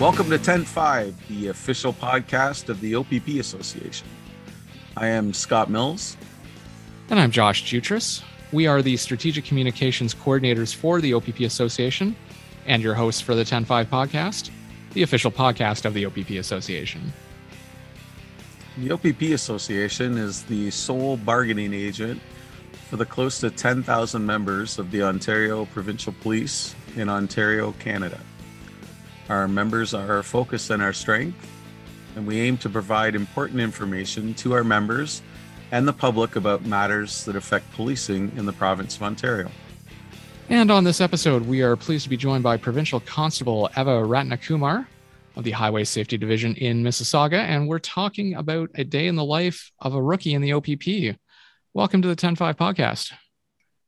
Welcome to 10.5, the official podcast of the OPP Association. I am Scott Mills. And I'm Josh Jutras. We are the strategic communications coordinators for the OPP Association and your hosts for the 10.5 podcast, the official podcast of the OPP Association. The OPP Association is the sole bargaining agent for the close to 10,000 members of the Ontario Provincial Police in Ontario, Canada. Our members are focused on our strength, and we aim to provide important information to our members and the public about matters that affect policing in the province of Ontario. And on this episode, we are pleased to be joined by Provincial Constable Eva Ratnakumar of the Highway Safety Division in Mississauga, and we're talking about a day in the life of a rookie in the OPP. Welcome to the 10-5 podcast.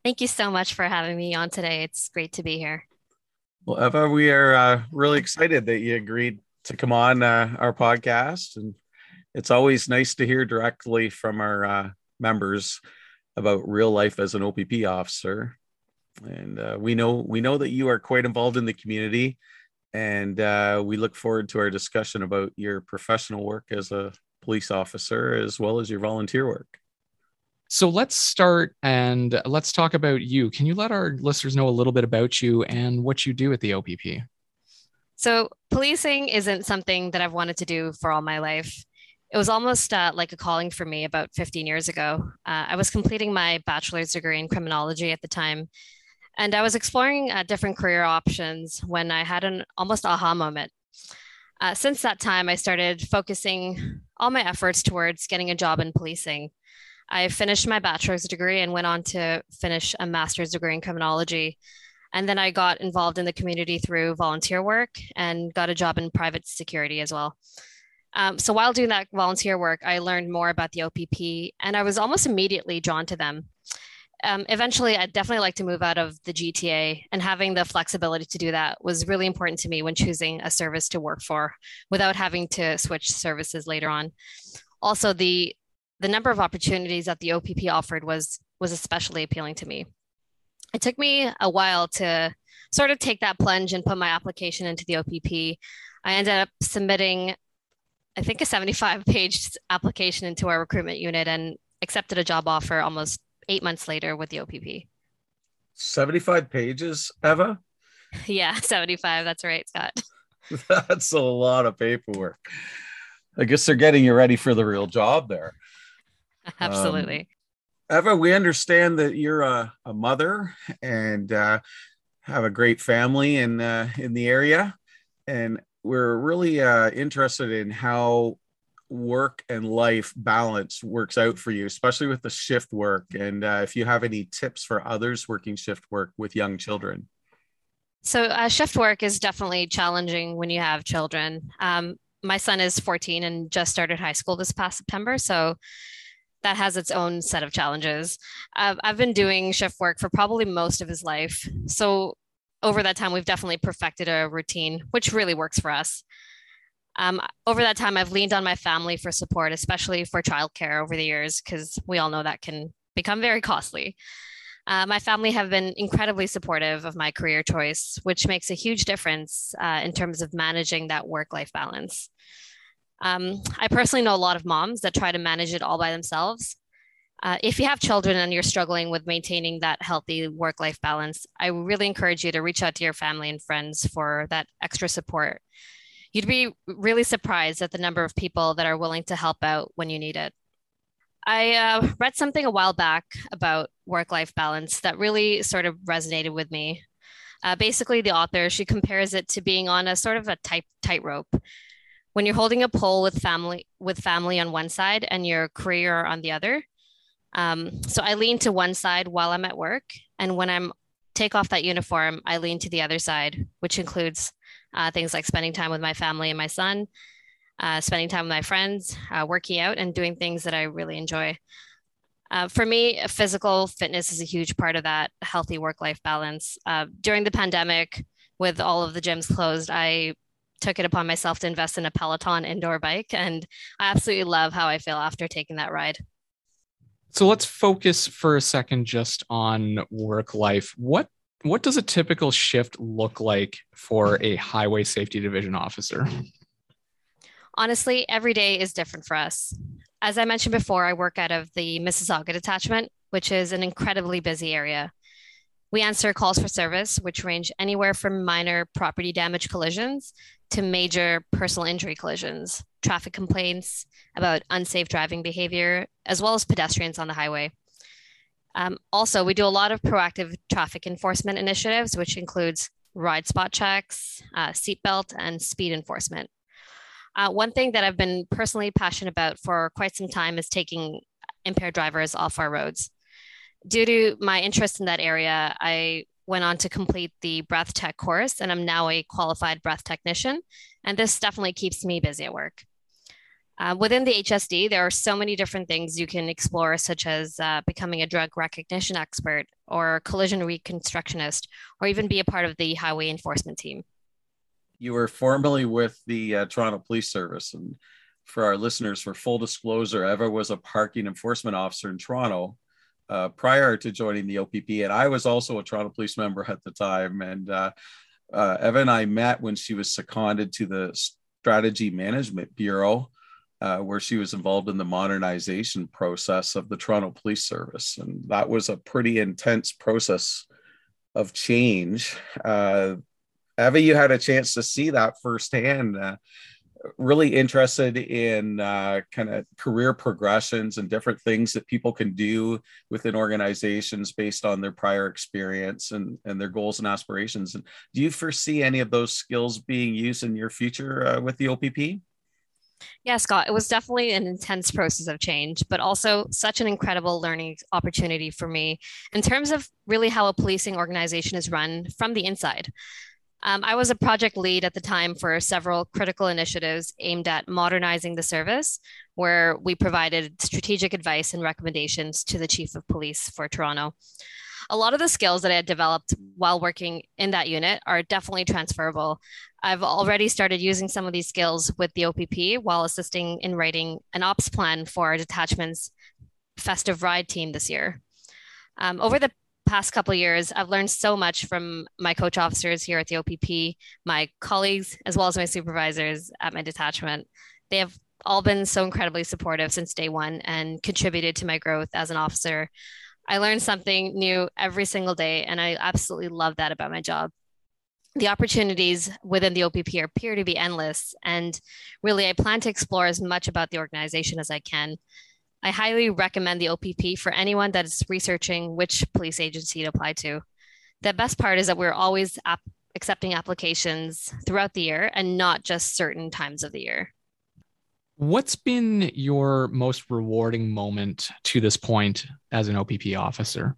Thank you so much for having me on today. It's great to be here. Well, Eva, we are uh, really excited that you agreed to come on uh, our podcast, and it's always nice to hear directly from our uh, members about real life as an OPP officer. And uh, we know we know that you are quite involved in the community, and uh, we look forward to our discussion about your professional work as a police officer as well as your volunteer work. So let's start and let's talk about you. Can you let our listeners know a little bit about you and what you do at the OPP? So, policing isn't something that I've wanted to do for all my life. It was almost uh, like a calling for me about 15 years ago. Uh, I was completing my bachelor's degree in criminology at the time, and I was exploring uh, different career options when I had an almost aha moment. Uh, since that time, I started focusing all my efforts towards getting a job in policing. I finished my bachelor's degree and went on to finish a master's degree in criminology. And then I got involved in the community through volunteer work and got a job in private security as well. Um, so while doing that volunteer work, I learned more about the OPP and I was almost immediately drawn to them. Um, eventually, I'd definitely like to move out of the GTA, and having the flexibility to do that was really important to me when choosing a service to work for without having to switch services later on. Also, the the number of opportunities that the OPP offered was was especially appealing to me. It took me a while to sort of take that plunge and put my application into the OPP. I ended up submitting, I think, a 75 page application into our recruitment unit and accepted a job offer almost eight months later with the OPP. 75 pages, Eva? Yeah, 75. That's right, Scott. That's a lot of paperwork. I guess they're getting you ready for the real job there. Absolutely. Um, Eva, we understand that you're a, a mother and uh, have a great family in uh, in the area, and we're really uh, interested in how work and life balance works out for you, especially with the shift work, and uh, if you have any tips for others working shift work with young children. So, uh, shift work is definitely challenging when you have children. Um, my son is 14 and just started high school this past September, so that has its own set of challenges. I've, I've been doing shift work for probably most of his life. So over that time, we've definitely perfected a routine, which really works for us. Um, over that time, I've leaned on my family for support, especially for childcare over the years, because we all know that can become very costly. Uh, my family have been incredibly supportive of my career choice, which makes a huge difference uh, in terms of managing that work life balance. Um, I personally know a lot of moms that try to manage it all by themselves. Uh, if you have children and you're struggling with maintaining that healthy work life balance, I really encourage you to reach out to your family and friends for that extra support. You'd be really surprised at the number of people that are willing to help out when you need it. I uh, read something a while back about work life balance that really sort of resonated with me. Uh, basically, the author she compares it to being on a sort of a tight tightrope when you're holding a pole with family with family on one side and your career on the other. Um, so i lean to one side while i'm at work. And when i'm take off that uniform i lean to the other side which includes uh, things like spending time with my family and my son uh, spending time with my friends uh, working out and doing things that i really enjoy. Uh, for me physical fitness is a huge part of that healthy work life balance. Uh, during the pandemic with all of the gyms closed i took it upon myself to invest in a Peloton indoor bike. And I absolutely love how I feel after taking that ride. So let's focus for a second just on work life. What what does a typical shift look like for a highway safety division officer? Honestly, every day is different for us. As I mentioned before, I work out of the Mississauga detachment, which is an incredibly busy area. We answer calls for service, which range anywhere from minor property damage collisions to major personal injury collisions, traffic complaints about unsafe driving behavior, as well as pedestrians on the highway. Um, also, we do a lot of proactive traffic enforcement initiatives, which includes ride spot checks, uh, seatbelt, and speed enforcement. Uh, one thing that I've been personally passionate about for quite some time is taking impaired drivers off our roads. Due to my interest in that area, I went on to complete the breath tech course, and I'm now a qualified breath technician. And this definitely keeps me busy at work. Uh, within the HSD, there are so many different things you can explore, such as uh, becoming a drug recognition expert or collision reconstructionist, or even be a part of the highway enforcement team. You were formerly with the uh, Toronto Police Service. And for our listeners, for full disclosure, Eva was a parking enforcement officer in Toronto uh, prior to joining the OPP. And I was also a Toronto police member at the time. And uh, uh, Eva and I met when she was seconded to the Strategy Management Bureau uh, where she was involved in the modernization process of the Toronto Police Service. And that was a pretty intense process of change. Uh, Eva, you had a chance to see that firsthand. Really interested in uh, kind of career progressions and different things that people can do within organizations based on their prior experience and, and their goals and aspirations. And do you foresee any of those skills being used in your future uh, with the OPP? Yeah, Scott, it was definitely an intense process of change, but also such an incredible learning opportunity for me in terms of really how a policing organization is run from the inside. Um, I was a project lead at the time for several critical initiatives aimed at modernizing the service, where we provided strategic advice and recommendations to the chief of police for Toronto. A lot of the skills that I had developed while working in that unit are definitely transferable. I've already started using some of these skills with the OPP while assisting in writing an ops plan for our detachment's festive ride team this year. Um, over the past couple years, I've learned so much from my coach officers here at the OPP, my colleagues, as well as my supervisors at my detachment. They have all been so incredibly supportive since day one and contributed to my growth as an officer. I learn something new every single day, and I absolutely love that about my job the opportunities within the OPP appear to be endless. And really, I plan to explore as much about the organization as I can. I highly recommend the OPP for anyone that is researching which police agency to apply to. The best part is that we're always ap- accepting applications throughout the year and not just certain times of the year. What's been your most rewarding moment to this point as an OPP officer?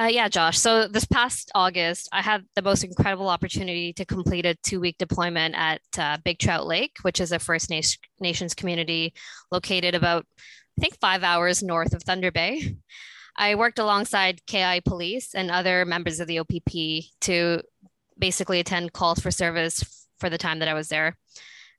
Uh, yeah, Josh. So this past August, I had the most incredible opportunity to complete a two-week deployment at uh, Big Trout Lake, which is a First Nations community located about, I think, five hours north of Thunder Bay. I worked alongside KI Police and other members of the OPP to basically attend calls for service for the time that I was there.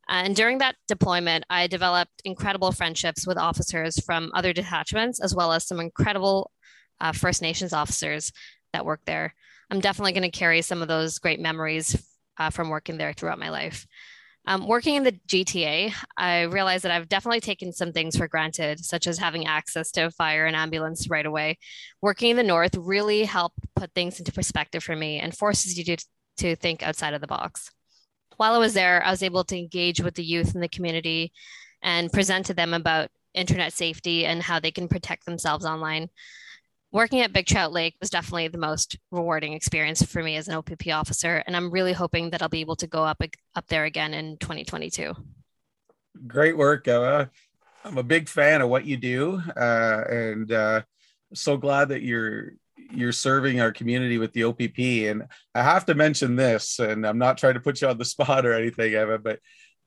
And during that deployment, I developed incredible friendships with officers from other detachments, as well as some incredible uh, First Nations officers that work there. I'm definitely going to carry some of those great memories uh, from working there throughout my life. Um, working in the GTA, I realized that I've definitely taken some things for granted, such as having access to a fire and ambulance right away. Working in the North really helped put things into perspective for me and forces you to, to think outside of the box. While I was there, I was able to engage with the youth in the community and present to them about internet safety and how they can protect themselves online working at Big Trout Lake was definitely the most rewarding experience for me as an OPP officer, and I'm really hoping that I'll be able to go up up there again in 2022. Great work, Eva. I'm a big fan of what you do, uh, and uh, so glad that you're you're serving our community with the OPP. And I have to mention this, and I'm not trying to put you on the spot or anything, Eva, but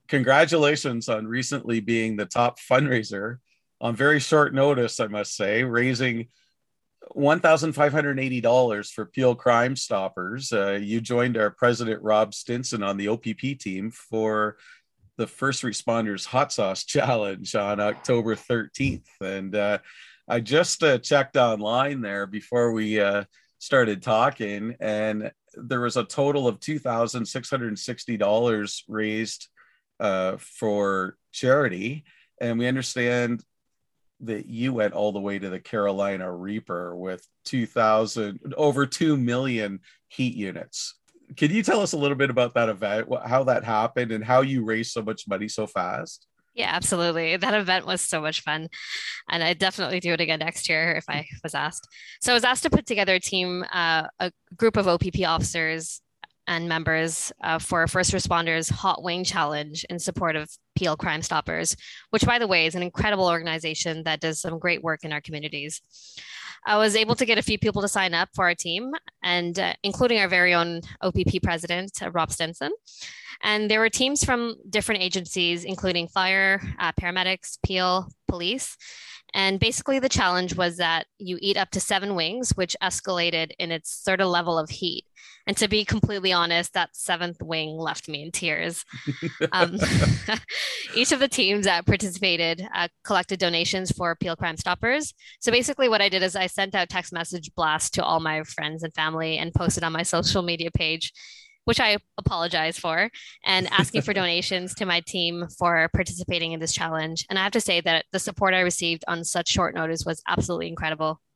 congratulations on recently being the top fundraiser on very short notice, I must say, raising $1,580 for Peel Crime Stoppers. Uh, you joined our president, Rob Stinson, on the OPP team for the First Responders Hot Sauce Challenge on October 13th. And uh, I just uh, checked online there before we uh, started talking, and there was a total of two thousand six hundred and sixty dollars raised uh, for charity, and we understand that you went all the way to the Carolina Reaper with 2000 over 2 million heat units. Can you tell us a little bit about that event, how that happened and how you raised so much money so fast? Yeah, absolutely. That event was so much fun. And I'd definitely do it again next year if I was asked. So I was asked to put together a team, uh, a group of OPP officers and members uh, for First Responders Hot Wing Challenge in support of Peel Crime Stoppers, which, by the way, is an incredible organization that does some great work in our communities. I was able to get a few people to sign up for our team, and uh, including our very own OPP president, uh, Rob Stinson. And there were teams from different agencies, including fire, uh, paramedics, Peel, police. And basically, the challenge was that you eat up to seven wings, which escalated in its sort of level of heat. And to be completely honest, that seventh wing left me in tears. um, each of the teams that participated uh, collected donations for Peel Crime Stoppers. So basically, what I did is I sent out text message blasts to all my friends and family and posted on my social media page which I apologize for, and asking for donations to my team for participating in this challenge. And I have to say that the support I received on such short notice was absolutely incredible.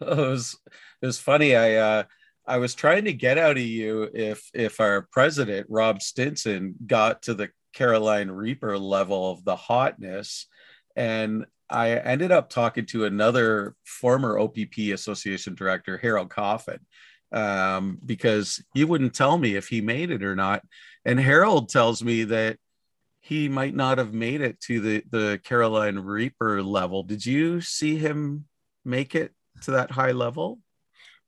It was it was funny. I uh, I was trying to get out of you if if our president Rob Stinson got to the Carolina Reaper level of the hotness, and I ended up talking to another former OPP Association director, Harold Coffin, um, because he wouldn't tell me if he made it or not. And Harold tells me that he might not have made it to the the Carolina Reaper level. Did you see him make it to that high level?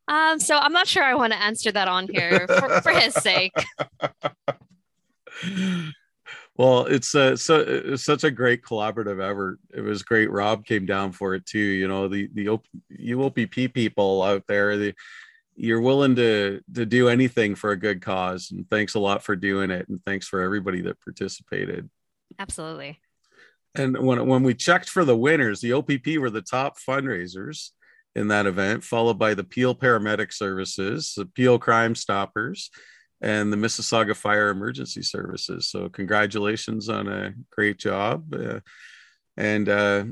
Um, so I'm not sure I want to answer that on here for, for his sake. well, it's uh, so it's such a great collaborative effort. It was great. Rob came down for it too. You know, the the UOPP people out there, the you're willing to to do anything for a good cause and thanks a lot for doing it and thanks for everybody that participated absolutely and when when we checked for the winners the opp were the top fundraisers in that event followed by the peel paramedic services the peel crime stoppers and the mississauga fire emergency services so congratulations on a great job uh, and uh,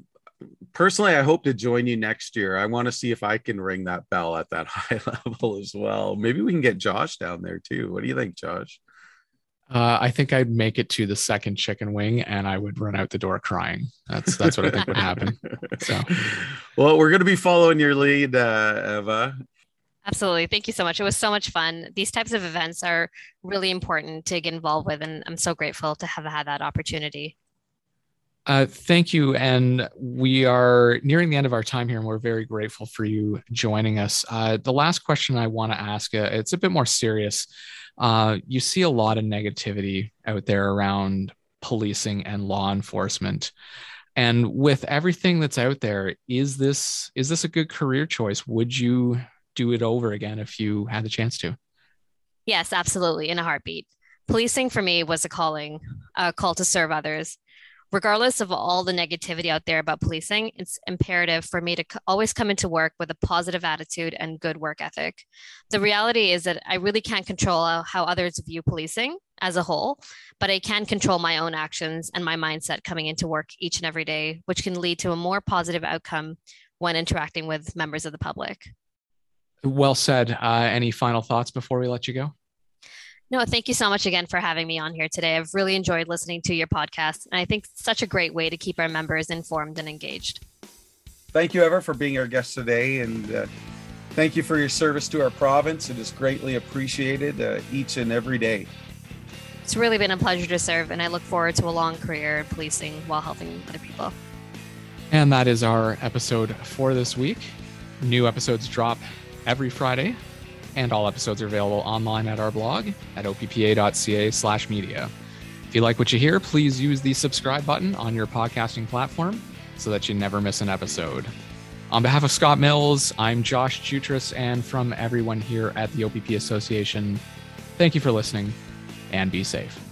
personally, I hope to join you next year. I want to see if I can ring that bell at that high level as well. Maybe we can get Josh down there too. What do you think, Josh? Uh, I think I'd make it to the second chicken wing and I would run out the door crying. That's that's what I think would happen. So, well, we're going to be following your lead, uh, Eva. Absolutely. Thank you so much. It was so much fun. These types of events are really important to get involved with, and I'm so grateful to have had that opportunity. Uh, thank you. And we are nearing the end of our time here, and we're very grateful for you joining us. Uh, the last question I want to ask, uh, it's a bit more serious. Uh, you see a lot of negativity out there around policing and law enforcement. And with everything that's out there, is this is this a good career choice? Would you do it over again if you had the chance to? Yes, absolutely, in a heartbeat. Policing for me was a calling, a call to serve others regardless of all the negativity out there about policing, it's imperative for me to always come into work with a positive attitude and good work ethic. The reality is that I really can't control how others view policing as a whole, but I can control my own actions and my mindset coming into work each and every day, which can lead to a more positive outcome when interacting with members of the public. Well said. Uh, any final thoughts before we let you go? No, thank you so much again for having me on here today. I've really enjoyed listening to your podcast, and I think it's such a great way to keep our members informed and engaged. Thank you, Eva, for being our guest today, and uh, thank you for your service to our province. It is greatly appreciated uh, each and every day. It's really been a pleasure to serve, and I look forward to a long career in policing while helping other people. And that is our episode for this week. New episodes drop every Friday and all episodes are available online at our blog at oppa.ca slash media. If you like what you hear, please use the subscribe button on your podcasting platform so that you never miss an episode. On behalf of Scott Mills, I'm Josh Jutras, and from everyone here at the OPP Association, thank you for listening and be safe.